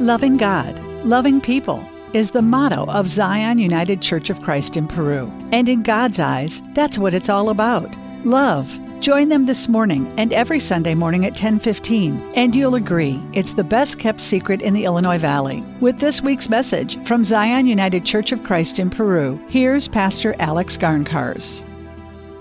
Loving God, loving people is the motto of Zion United Church of Christ in Peru. And in God's eyes, that's what it's all about. Love. Join them this morning and every Sunday morning at 10:15, and you'll agree it's the best kept secret in the Illinois Valley. With this week's message from Zion United Church of Christ in Peru, here's Pastor Alex Garncars.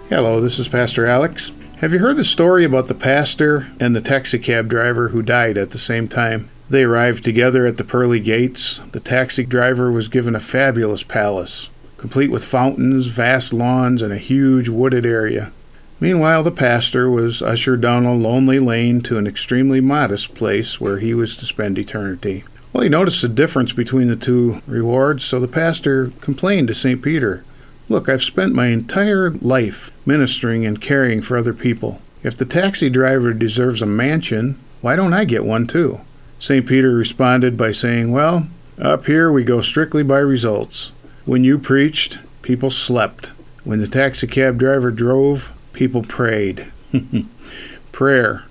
Hello, this is Pastor Alex. Have you heard the story about the pastor and the taxicab driver who died at the same time? They arrived together at the pearly gates. The taxi driver was given a fabulous palace, complete with fountains, vast lawns, and a huge wooded area. Meanwhile, the pastor was ushered down a lonely lane to an extremely modest place where he was to spend eternity. Well, he noticed the difference between the two rewards, so the pastor complained to St. Peter Look, I've spent my entire life ministering and caring for other people. If the taxi driver deserves a mansion, why don't I get one too? St. Peter responded by saying, Well, up here we go strictly by results. When you preached, people slept. When the taxicab driver drove, people prayed. Prayer.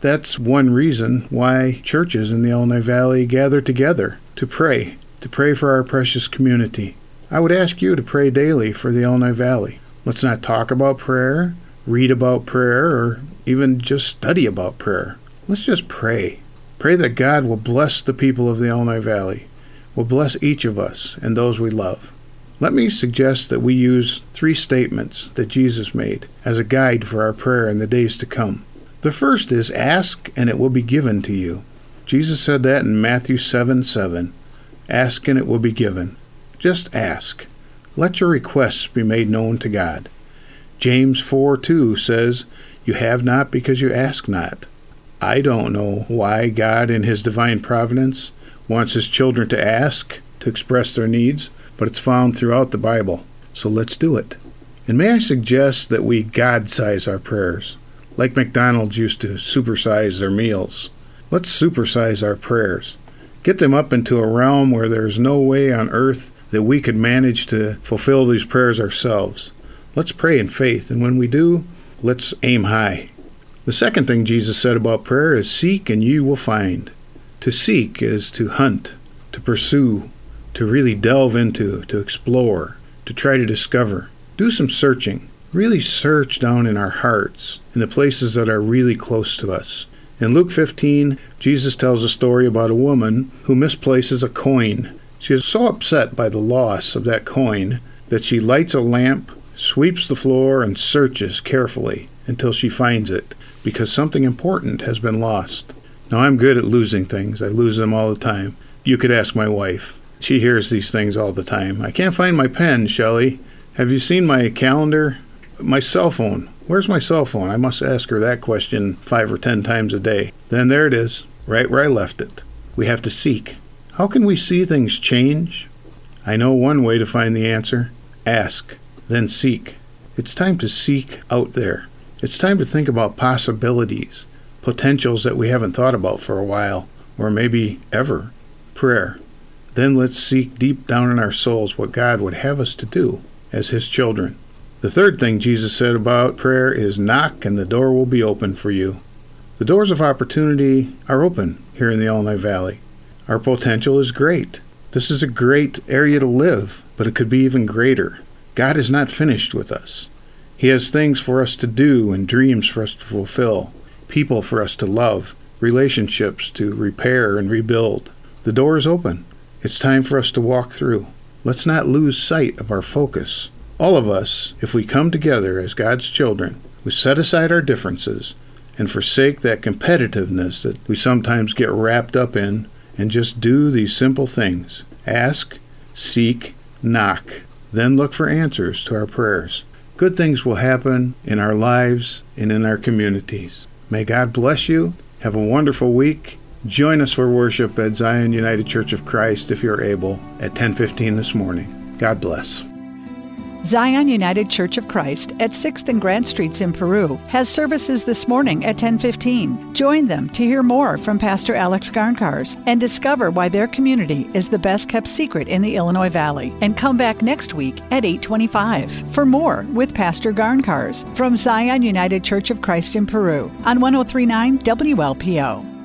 That's one reason why churches in the Illinois Valley gather together to pray, to pray for our precious community. I would ask you to pray daily for the Illinois Valley. Let's not talk about prayer, read about prayer, or even just study about prayer. Let's just pray. Pray that God will bless the people of the Illinois Valley, will bless each of us and those we love. Let me suggest that we use three statements that Jesus made as a guide for our prayer in the days to come. The first is ask and it will be given to you. Jesus said that in Matthew 7 7. Ask and it will be given. Just ask. Let your requests be made known to God. James 4 2 says, You have not because you ask not. I don't know why God, in His divine providence, wants His children to ask, to express their needs, but it's found throughout the Bible. So let's do it. And may I suggest that we God size our prayers, like McDonald's used to supersize their meals. Let's supersize our prayers. Get them up into a realm where there's no way on earth that we could manage to fulfill these prayers ourselves. Let's pray in faith, and when we do, let's aim high. The second thing Jesus said about prayer is seek and you will find. To seek is to hunt, to pursue, to really delve into, to explore, to try to discover. Do some searching. Really search down in our hearts, in the places that are really close to us. In Luke 15, Jesus tells a story about a woman who misplaces a coin. She is so upset by the loss of that coin that she lights a lamp, sweeps the floor, and searches carefully until she finds it because something important has been lost. Now, I'm good at losing things. I lose them all the time. You could ask my wife. She hears these things all the time. I can't find my pen, Shelley. Have you seen my calendar? My cell phone. Where's my cell phone? I must ask her that question five or ten times a day. Then there it is, right where I left it. We have to seek. How can we see things change? I know one way to find the answer ask, then seek. It's time to seek out there. It's time to think about possibilities, potentials that we haven't thought about for a while, or maybe ever. Prayer. Then let's seek deep down in our souls what God would have us to do as His children. The third thing Jesus said about prayer is knock and the door will be open for you. The doors of opportunity are open here in the Illinois Valley. Our potential is great. This is a great area to live, but it could be even greater. God is not finished with us. He has things for us to do and dreams for us to fulfill, people for us to love, relationships to repair and rebuild. The door is open. It's time for us to walk through. Let's not lose sight of our focus. All of us, if we come together as God's children, we set aside our differences and forsake that competitiveness that we sometimes get wrapped up in and just do these simple things ask, seek, knock, then look for answers to our prayers good things will happen in our lives and in our communities. May God bless you. Have a wonderful week. Join us for worship at Zion United Church of Christ if you're able at 10:15 this morning. God bless. Zion United Church of Christ at 6th and Grant Streets in Peru has services this morning at 10:15. Join them to hear more from Pastor Alex Garncars and discover why their community is the best kept secret in the Illinois Valley. And come back next week at 8:25 for more with Pastor Garncars from Zion United Church of Christ in Peru on 1039 WLPO.